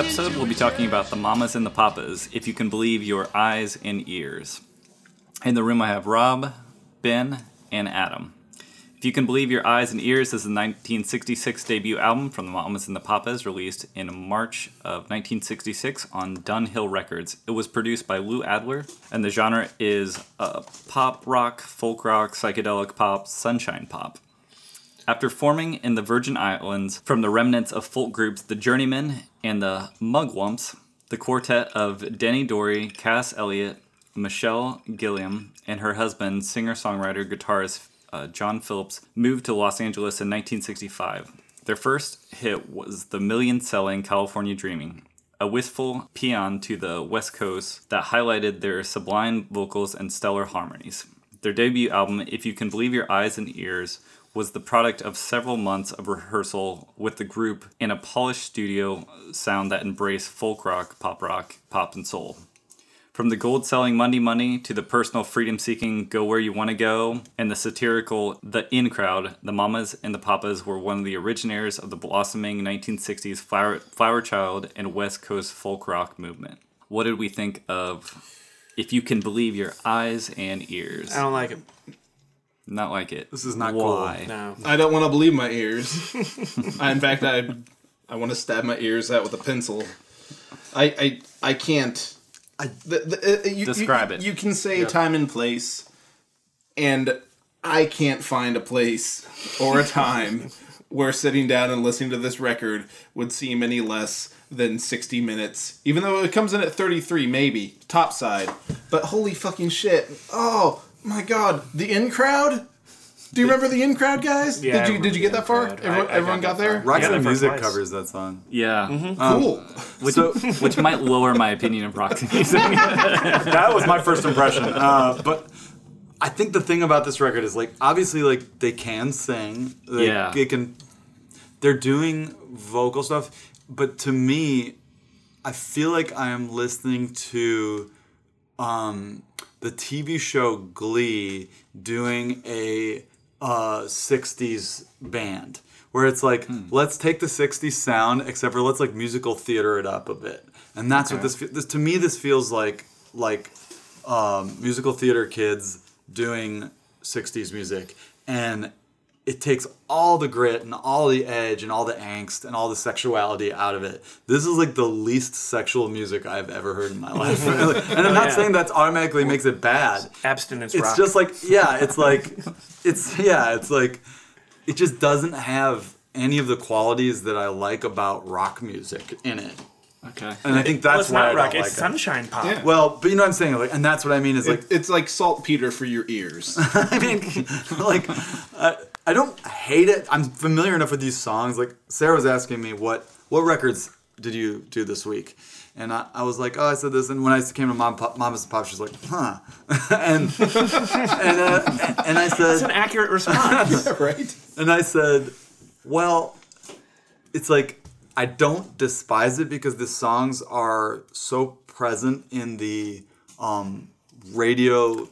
Episode, we'll be talking about the Mamas and the Papas, if you can believe your eyes and ears. In the room, I have Rob, Ben, and Adam. If you can believe your eyes and ears is the 1966 debut album from the Mamas and the Papas, released in March of 1966 on Dunhill Records. It was produced by Lou Adler, and the genre is uh, pop rock, folk rock, psychedelic pop, sunshine pop. After forming in the Virgin Islands from the remnants of folk groups The Journeymen and the Mugwumps, the quartet of Denny Doherty, Cass Elliott, Michelle Gilliam, and her husband, singer songwriter guitarist uh, John Phillips, moved to Los Angeles in 1965. Their first hit was the million selling California Dreaming, a wistful paean to the West Coast that highlighted their sublime vocals and stellar harmonies. Their debut album, If You Can Believe Your Eyes and Ears, was the product of several months of rehearsal with the group in a polished studio sound that embraced folk rock, pop rock, pop, and soul. From the gold selling Monday Money to the personal freedom seeking Go Where You Want to Go and the satirical The In Crowd, the Mamas and the Papas were one of the originators of the blossoming 1960s flower, flower child and West Coast folk rock movement. What did we think of If You Can Believe Your Eyes and Ears? I don't like it. Not like it. This is not cool. Why? No. I don't want to believe my ears. I, in fact, I I want to stab my ears out with a pencil. I I I can't. I the, the, uh, you, Describe you, it. You can say time and place, and I can't find a place or a time where sitting down and listening to this record would seem any less than 60 minutes. Even though it comes in at 33, maybe top side. But holy fucking shit! Oh my god, the in crowd. Do you remember the in crowd guys? Yeah, did you did you get that far? Crowd. Everyone, I- I everyone got got there. far. Yeah, the Music place. covers that song. Yeah. Cool. Which, which might lower my opinion of Roxy music. that was my first impression. Uh, but I think the thing about this record is like obviously like they can sing. Like, Yeah. They can. They're doing vocal stuff, but to me, I feel like I am listening to um, the TV show Glee doing a uh, 60s band. Where it's like, let's take the 60s sound, except for let's like musical theater it up a bit. And that's what this, this, to me, this feels like, like um, musical theater kids doing 60s music. And it takes all the grit and all the edge and all the angst and all the sexuality out of it. This is like the least sexual music I've ever heard in my life. and I'm not Yeah. saying that automatically makes it bad. Abstinence It's rock. just like yeah, it's like it's yeah, it's like it just doesn't have any of the qualities that I like about rock music in it. okay. And I think well, that's it's why not I rock. don't It's like it. sunshine pop. Yeah. Well, but you know what I'm saying, like, and that's what I mean is like It- it's like saltpeter for your ears. I mean, like, I, I don't hate it. I'm familiar enough with these songs. Like, Sarah was asking me what what records did you do this week, and I, I was like, oh, I said this. And when I came to Mom, Pop, Mama's and Pop, she's like, huh, and and uh, and I It's said, an accurate response. right? and I said, well, it's like I don't despise it because the songs are so present in the um, radio,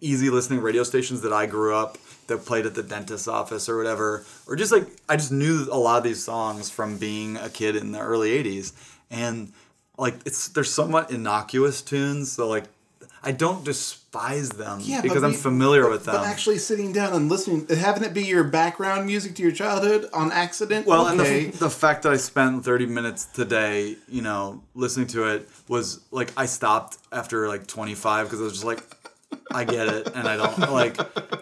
easy listening radio stations that I grew up that played at the dentist's office or whatever, or just like I just knew a lot of these songs from being a kid in the early '80s, and like it's they're somewhat innocuous tunes, so like I don't despise them Yeah, because I'm we- familiar with them. But actually sitting down and listening, having it be your background music to your childhood on accident. Well, okay. and the, the fact that I spent 30 minutes today, you know, listening to it was like I stopped after like 25 because I was just like, I get it, and I don't like.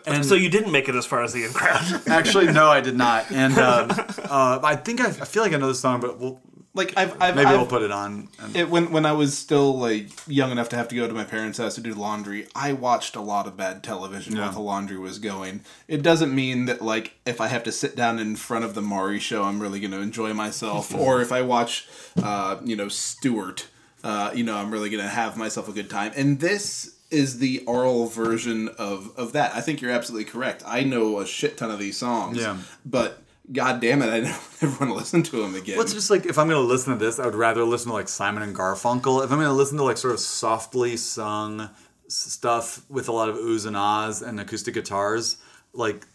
And So you didn't make it as far as the in crowd. actually, no, I did not. And um, uh, I think I, I feel like I know the song, but we'll, like I've, I've maybe I've, we'll put it on. And, it, when when I was still like young enough to have to go to my parents' house to do laundry, I watched a lot of bad television Yeah. while the laundry was going. It doesn't mean that like if I have to sit down in front of the Maury show, I'm really going to enjoy myself, or if I watch, uh, you know, Stewart, uh, you know, I'm really going to have myself a good time. And this is the oral version of of that. I think you're absolutely correct. I know a shit ton of these songs, Yeah. but. God damn it! I never want to listen to them again. Well, it's just like if I'm gonna listen to this, I would rather listen to like Simon and Garfunkel. If I'm gonna listen to like sort of softly sung stuff with a lot of oohs and ahs and acoustic guitars, like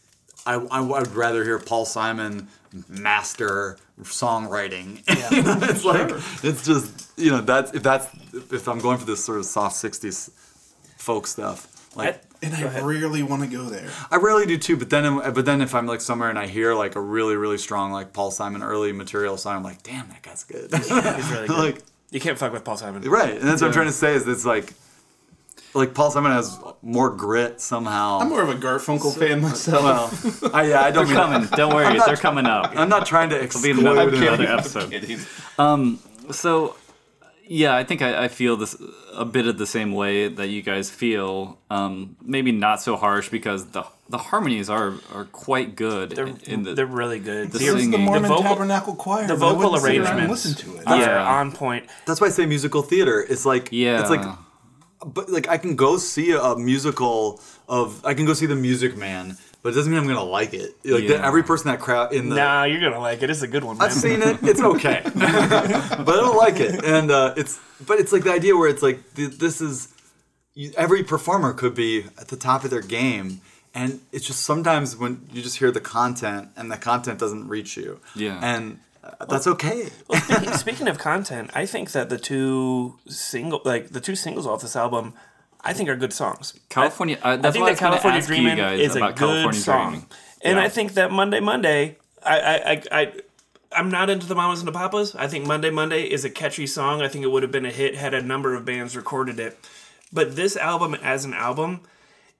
I, I would rather hear Paul Simon master songwriting. You know, it's like it's just you know that's if that's if I'm going for this sort of soft '60s folk stuff, like. and I rarely want to go there. I rarely do too, but then but then if I'm like somewhere and I hear like a really really strong like Paul Simon early material song, I'm like, damn, that guy's good. He's really good. like you can't fuck with Paul Simon. right, and that's what I'm trying to say is it's like like Paul Simon has more grit somehow. I'm more of a Garfunkel fan myself. well, I, yeah, I don't They're mean coming. Don't worry, not- they're coming up. I'm not trying to Be exclude. another, another episode. Um, so, yeah, I think I, I feel this a bit of the same way that you guys feel. Um, maybe not so harsh because the the harmonies are are quite good. They're, in, in the they're really good. the The, singing. the Mormon vocal- Tabernacle Choir. the vocal wouldn't sit around and arrangements. Listen to it. are Yeah. on point. That's why I say musical theater. It's like yeah, it's like but like I can go see a musical of I can go see the Music Man, but it doesn't mean I'm gonna like it. Like Yeah. every person that crowd in the Nah, you're gonna like it. It's a good one, man. I've seen it. It's okay, but I don't like it. And uh, it's but it's like the idea where it's like th- this is you, every performer could be at the top of their game, and it's just sometimes when you just hear the content and the content doesn't reach you. Yeah. and uh, that's okay. Well, speaking, speaking of content, I think that the two single, like the two singles off this album, I think are good songs. California. Uh, I that's think I that California ask you Dreamin' is a about good California song, Dreaming. and Yeah. I think that Monday Monday, I I, I I I'm not into the Mamas and the Papas. I think Monday Monday is a catchy song. I think it would have been a hit had a number of bands recorded it. But this album as an album,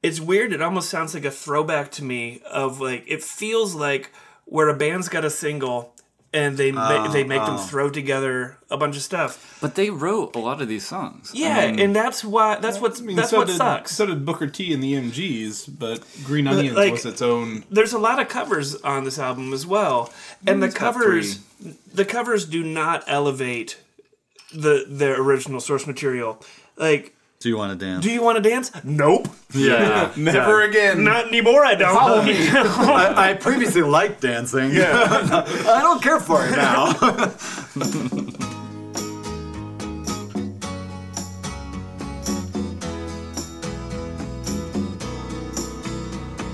it's weird. It almost sounds like a throwback to me of like it feels like where a band's got a single and they ma- oh, they make them oh. throw together a bunch of stuff. But they wrote a lot of these songs. I Yeah, mean, and that's why that's what's I mean, that's so what did, sucks. So did Booker T and the MGs, but Green Onions like- was its own. there's a lot of covers on this album as well, and the covers the covers do not elevate the their original source material. Like, Do you want to dance? do you want to dance? Nope, yeah. Never again. not anymore. I don't. Follow me. I, I previously liked dancing. Yeah. I don't care for it now.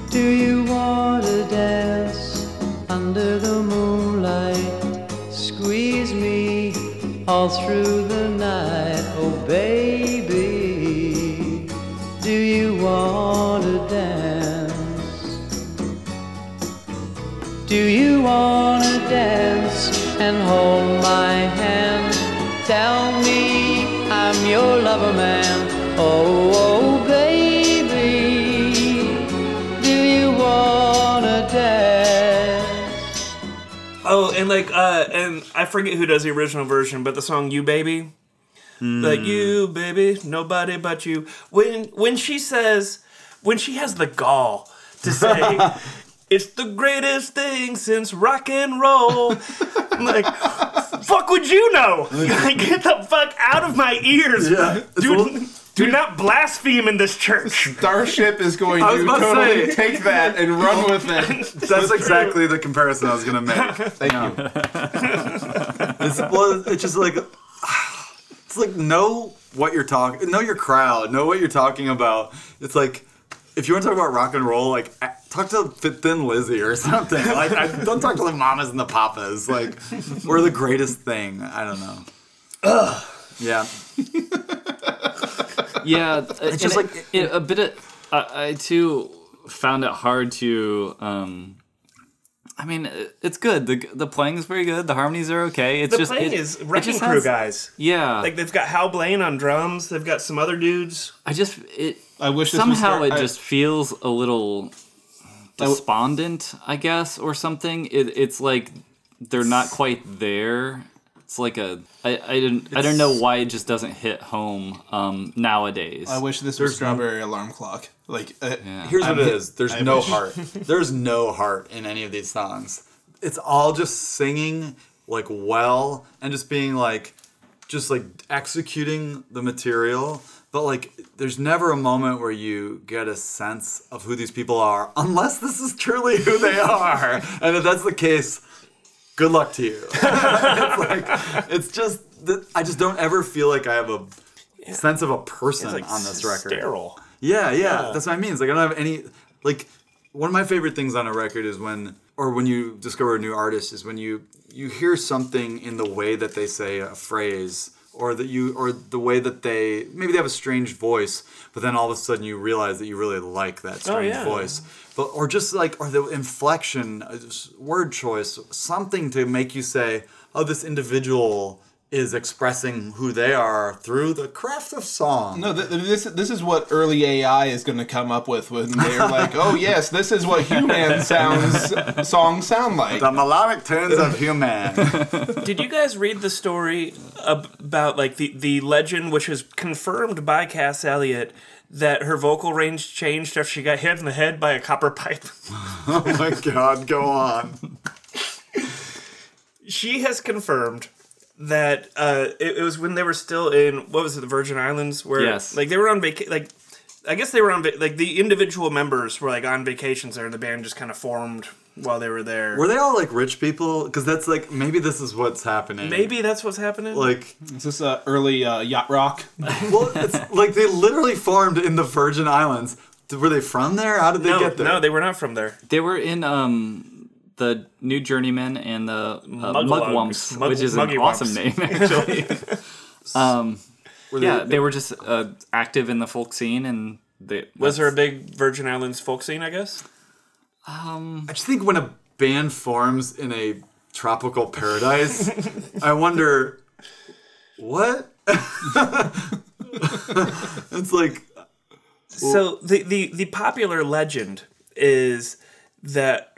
Do you want to dance under the moonlight? Squeeze me all through the night, oh baby. You want to dance and hold my hand? Tell me I'm your lover man. Oh, oh baby. Do you want to dance? Oh, and like, uh, and I forget who does the original version, but the song "You Baby," like "You Baby," nobody but you. When when she says, when she has the gall to say. It's the greatest thing since rock and roll. I'm like, fuck would you know? Like, get the fuck out of my ears. Yeah, it's a Do, do not blaspheme in this church. Starship is going to totally say- take that and run with it. That's exactly the comparison I was gonna make. Thank you. It's, well, it's just like it's like know what you're talking, know your crowd, know what you're talking about. It's like if you want to talk about rock and roll, like a- talk to Thin Lizzy or something. Like I, don't talk to the mamas and the papas. Like we're the greatest thing. I don't know. Ugh. Yeah. Yeah, it's just like like- a bit of. I I too found it hard to. um I mean, it's good. the The playing is very good. The harmonies are okay. It's The just playing it- is it Wrecking just Crew has- guys. Yeah, Like they've got Hal Blaine on drums. They've got some other dudes. I just it. I wish this was somehow start- it I- just feels a little despondent, I guess, or something. It, it's like they're not quite there. It's like a I, I didn't I don't know why it just doesn't hit home um, nowadays. I wish this was Strawberry Alarm Clock. Like, uh, Here's what I'm- it is. There's I no wish- heart. There's no heart in any of these songs. It's all just singing like well and just being like just like executing the material. But like there's never a moment where you get a sense of who these people are unless this is truly who they are. and if that's the case, good luck to you. it's like it's just that I just don't ever feel like I have a sense of a person like on this record. sterile. Yeah, yeah, Yeah. that's what I mean. It's like I don't have any like one of my favorite things on a record is when or when you discover a new artist is when you you hear something in the way that they say a phrase or that you or the way that they maybe they have a strange voice but then all of a sudden you realize that you really like that strange oh, yeah. voice but or just like or the inflection uh, word choice something to make you say oh this individual is expressing who they are through the craft of song No, th- th- this this is what early AI is going to come up with when they're like, "Oh yes, this is what human sounds songs sound like." The melodic tones of human. Did you guys read the story ab- about like the the legend, which is confirmed by Cass Elliot, that her vocal range changed after she got hit in the head by a copper pipe? oh my god, go on. she has confirmed that uh, it, it was when they were still in what was it, the Virgin Islands, where Yes. like they were on vacation, like. I guess they were on va- like the individual members were like on vacations there. And the band just kind of formed while they were there. Were they all like rich people? Because that's like maybe this is what's happening. Maybe that's what's happening. like Is this uh, early uh, yacht rock? well, it's like they literally formed in the Virgin Islands. Were they from there? How did they no, get there? no, they were not from there. They were in um the New Journeymen and the uh, Mugwumps. Mugwumps, Mug- which is an Muggywumps. awesome name actually. um, Were yeah, they were just uh, active in the folk scene, and they Was there a big Virgin Islands folk scene? I guess. I just think when a band forms in a tropical paradise, I wonder what. it's like So the, the the popular legend is that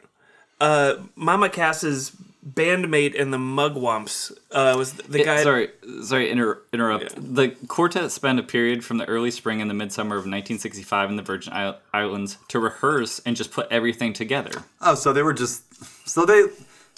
uh, Mama Cass's bandmate in the Mugwumps uh, was the It- guy. sorry, sorry, inter- interrupt. The quartet spent a period from the early spring and the midsummer of 1965 in the Virgin Isle- Islands to rehearse and just put everything together. Oh, so they were just so they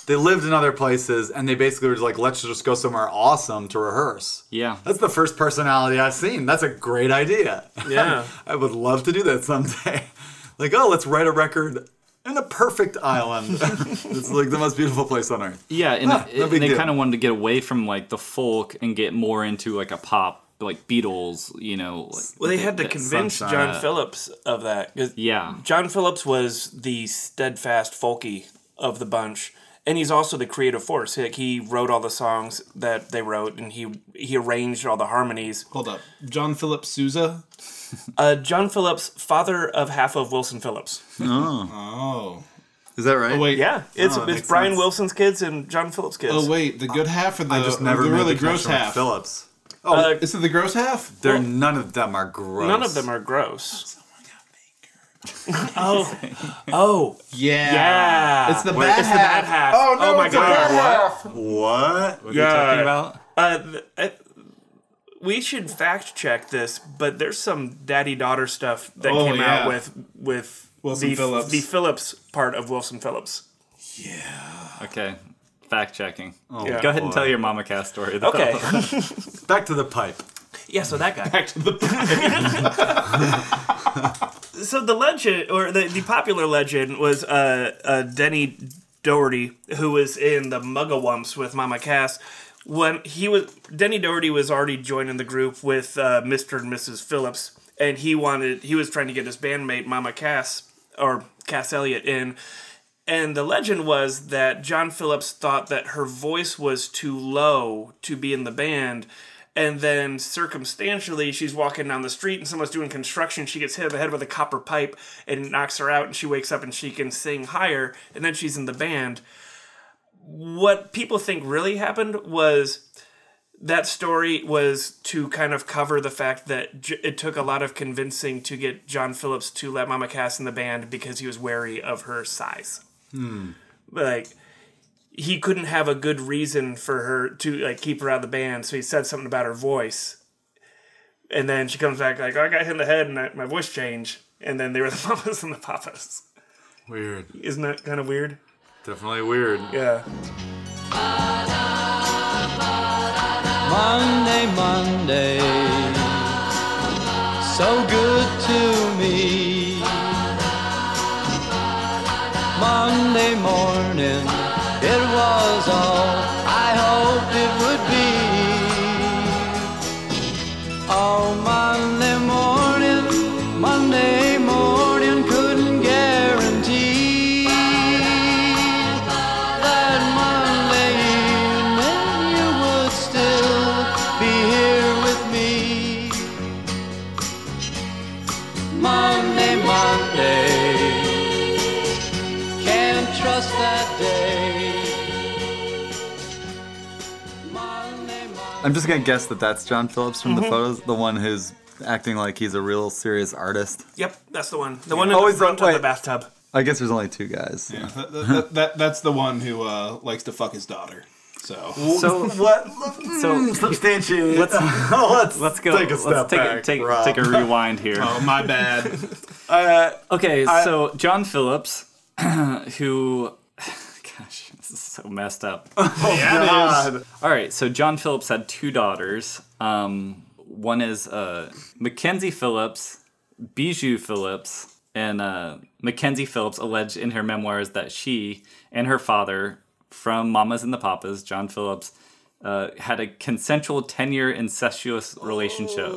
they lived in other places and they basically were like, let's just go somewhere awesome to rehearse. Yeah. That's the first personality I've seen. That's a great idea. Yeah. I would love to do that someday. Like, oh, let's write a record in a perfect island. it's like the most beautiful place on earth. Yeah, and, Huh, it- no and they kind of wanted to get away from like the folk and get more into like a pop, like Beatles, you know. Like, Well, they the- had to convince sunshine. John Phillips of that. 'cause Yeah. John Phillips was the steadfast folky of the bunch, and he's also the creative force. Like he wrote all the songs that they wrote, and he he arranged all the harmonies. Hold up, John Philip Sousa. Uh, John Phillips, father of half of Wilson Phillips. Oh, Is that right? oh wait, Yeah, it's Oh, it's Brian sense. Wilson's kids and John Phillips' kids. Oh wait, the good half or the, I just never the really the gross half? Phillips. Uh, Is it the gross half? They're none of them are gross. none of them are gross. oh, oh, Yeah, yeah! It's the Wait, bad it's the half. bad half. Oh, no, my it's the god! bad half. What? What are you talking about? Uh, th- I- we should fact check this, but there's some daddy daughter stuff that Oh, came yeah. out with with Wilson the, Phillips. the Phillips part of Wilson Phillips. Yeah. Okay, fact checking. Yeah. Go ahead and tell your Mama Cass story. Though. Okay, Back to the pipe. Yeah. So that guy. Back to the so the legend or the, the popular legend was uh, uh, Denny Doherty, who was in the Mugawumps with Mama Cass. When he was Denny Doherty was already joining the group with uh, Mr. and Mrs. Phillips, and he wanted he was trying to get his bandmate Mama Cass or Cass Elliot in. And the legend was that John Phillips thought that her voice was too low to be in the band, And then circumstantially, she's walking down the street and someone's doing construction. She gets hit in the head with a copper pipe and it knocks her out, and she wakes up and she can sing higher. And then she's in the band. What people think really happened was that story was to kind of cover the fact that J- it took a lot of convincing to get John Phillips to let Mama Cass in the band because he was wary of her size. Hmm. Like he couldn't have a good reason for her to like keep her out of the band, so he said something about her voice. And then she comes back like, oh, I got hit in the head and I, my voice changed. And then they were the mamas and the papas. Weird. Isn't that kind of weird? Definitely weird. Yeah. Monday, Monday, so good was all I'm just gonna guess that that's John Phillips from Mm-hmm. the photos, the one who's acting like he's a real serious artist. Yep, that's the one. The one in the is front of the wait. bathtub. I guess there's only two guys. Yeah, that, that, that, that's the one who uh, likes to fuck his daughter. So So What? so Substantiate. Let's- let's let's go. Take a step let's take back. a, take, Rob. take a rewind here. oh my bad. Uh, Okay, I- so John Phillips, who, gosh, this is so messed up. Yeah, God. All right, so John Phillips had two daughters. Um, one is uh, Mackenzie Phillips, Bijou Phillips, and uh, Mackenzie Phillips alleged in her memoirs that she and her father, from Mamas and the Papas, John Phillips, uh, had a consensual 10 year incestuous relationship.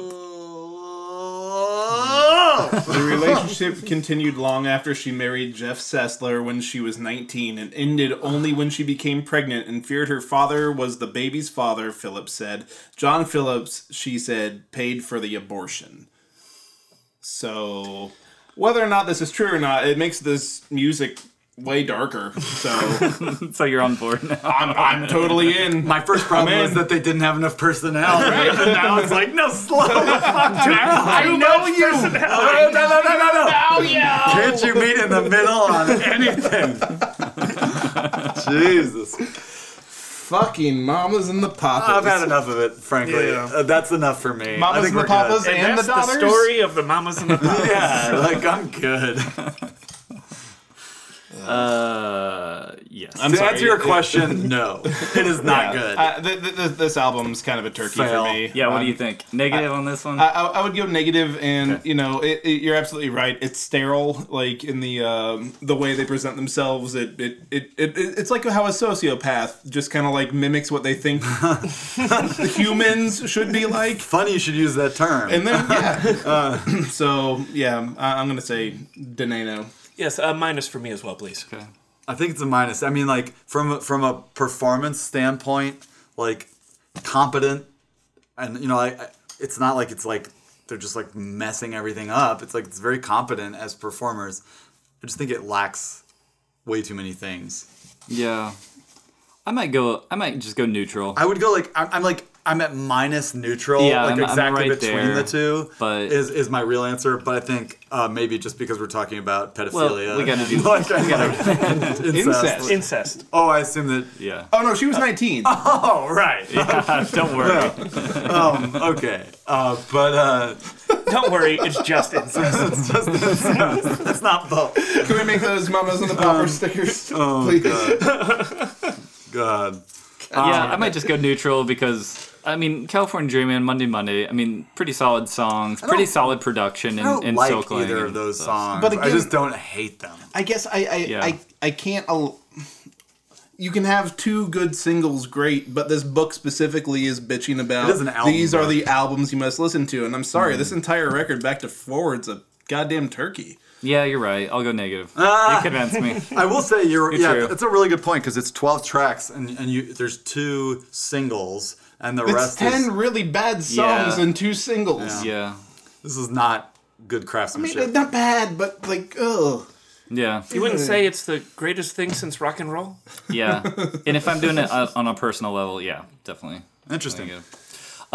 The relationship continued long after she married Jeff Sessler when she was 19 and ended only when she became pregnant and feared her father was the baby's father, Phillips said. John Phillips, she said, paid for the abortion. So, whether or not this is true or not, it makes this music way darker. So, So you're on board now. I'm, I'm totally in. My first problem I'm was that they didn't have enough personality. and now it's like, no, slow the fuck down. I know you. No, no, no, no, no, no. Yeah. Can't you meet in the middle on anything? Jesus. Fucking mamas and the papas. I've had enough of it, frankly. Yeah. Uh, that's enough for me. I Mamas think and the we're papas good. and, And the that's the, daughters. story of the mamas and the papas. Yeah, like I'm good. Uh, yes. I'm to sorry. answer your question, no, it is not good. Uh, th- th- th- this album's kind of a turkey Fail. for me. yeah, what do Um, you think? Negative on this one? I, I I would go negative, and you know, it, it, you're absolutely right. It's sterile, like in the um, the way they present themselves. It it, it, it it's like how a sociopath just kind of like mimics what they think humans should be like, Funny you should use that term. and then yeah. Uh, so yeah, I, I'm gonna say Denano. Yes, a minus for me as well, please. okay. I think it's a minus. I mean, like from a- from a performance standpoint, like competent, and you know, I, I it's not like it's like they're just like messing everything up. It's like it's very competent as performers. I just think it lacks way too many things. Yeah. I might go. I might just go neutral. I would go like I'm, I'm like I'm at minus neutral, Yeah, like I'm- I'm exactly right between there, the two. but- is is my real answer. But I think uh, maybe just because we're talking about pedophilia, we gotta do- like, we gotta incest. Incest. Incest. Oh, I assume that. yeah. Oh no, she was 19. Oh, right. yeah. Don't worry. um, okay. Uh, but uh, Don't worry, it's just incest. it's just it's, it's not both. Can we make those mamas and the papas stickers, Oh please? God. God. yeah, I might just go neutral because I mean, California Dreamin', Monday Monday. I mean, pretty solid songs, pretty solid production, I and, don't and like Silkling either of those stuff. songs. But I again- just don't hate them. I guess I I, Yeah. I I can't. al- You can have two good singles, great, but this book specifically is bitching about It is an album these are book. the albums you must listen to, and I'm sorry, this entire record back to forward's a goddamn turkey. Yeah, you're right. I'll go negative. Ah. you convinced me. I will say you're, You're yeah, true. it's a really good point because it's 12 tracks and, and you there's two singles and the It's rest ten is really bad songs Yeah. and two singles. Yeah. this is not good I mean, craftsmanship. not bad, but like, ugh. Yeah. You wouldn't say it's the greatest thing since rock and roll? Yeah. and if I'm doing it uh, on a personal level, yeah, definitely. Interesting.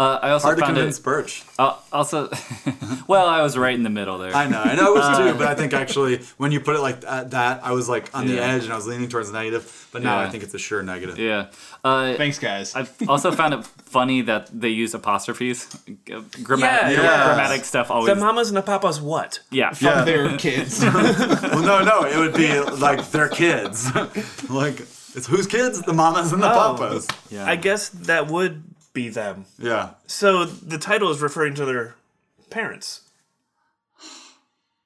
Definitely good. Uh, I also Hard to convince it. Birch. Uh, also, well, I was right in the middle there. I know, I know it was Uh, too, but I think actually when you put it like that, that I was like on the edge and I was leaning towards negative, but now Yeah. I think it's a sure negative. Yeah. Uh, Thanks, guys. I've also found it funny that they use apostrophes. Gramma- Yeah, yeah. Grammatic stuff always. The mamas and the papas what? yeah. Yeah. They're kids. Well, no, no, it would be like their kids. like it's whose kids? The mamas and the Oh. papas. Yeah. I guess that would be them. Yeah. So the title is referring to their parents.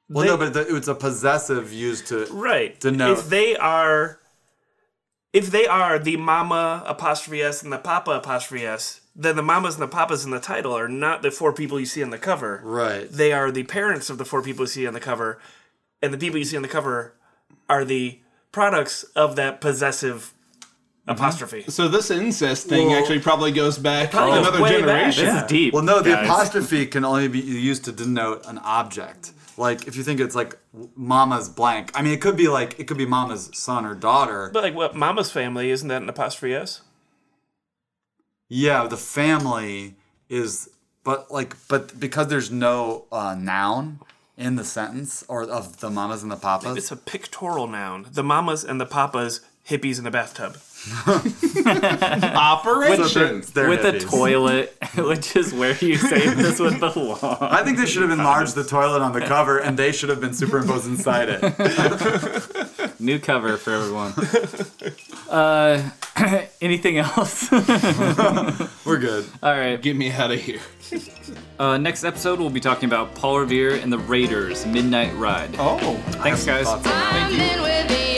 Well, They- no, but the, it's a possessive used to. Right. Denote. If they are if they are the mama apostrophe s and the papa apostrophe s, then the mamas and the papas in the title are not the four people you see on the cover. Right. They are the parents of the four people you see on the cover, and the people you see on the cover are the products of that possessive apostrophe. so this incest thing Well, actually probably goes back probably goes another way back. generation. This is deep. Well, no, the guys. apostrophe can only be used to denote an object. Like if you think it's like mama's blank. I mean, it could be like it could be mama's son or daughter. But like what mama's family, isn't that an apostrophe s? Yeah, the family is, but like, but because there's no uh, noun in the sentence or of the mamas and the papas. It's a pictorial noun. The mamas and the papas, hippies in the bathtub. Operation. It's their with a toilet, which is where you say this would belong. I think they should have enlarged the toilet on the cover, and they should have been superimposed inside it. New cover for everyone. Uh, anything else? We're good. All right. Get me out of here. Uh, next episode, we'll be talking about Paul Revere and the Raiders Midnight Ride. Oh. Thanks, guys. Thoughts on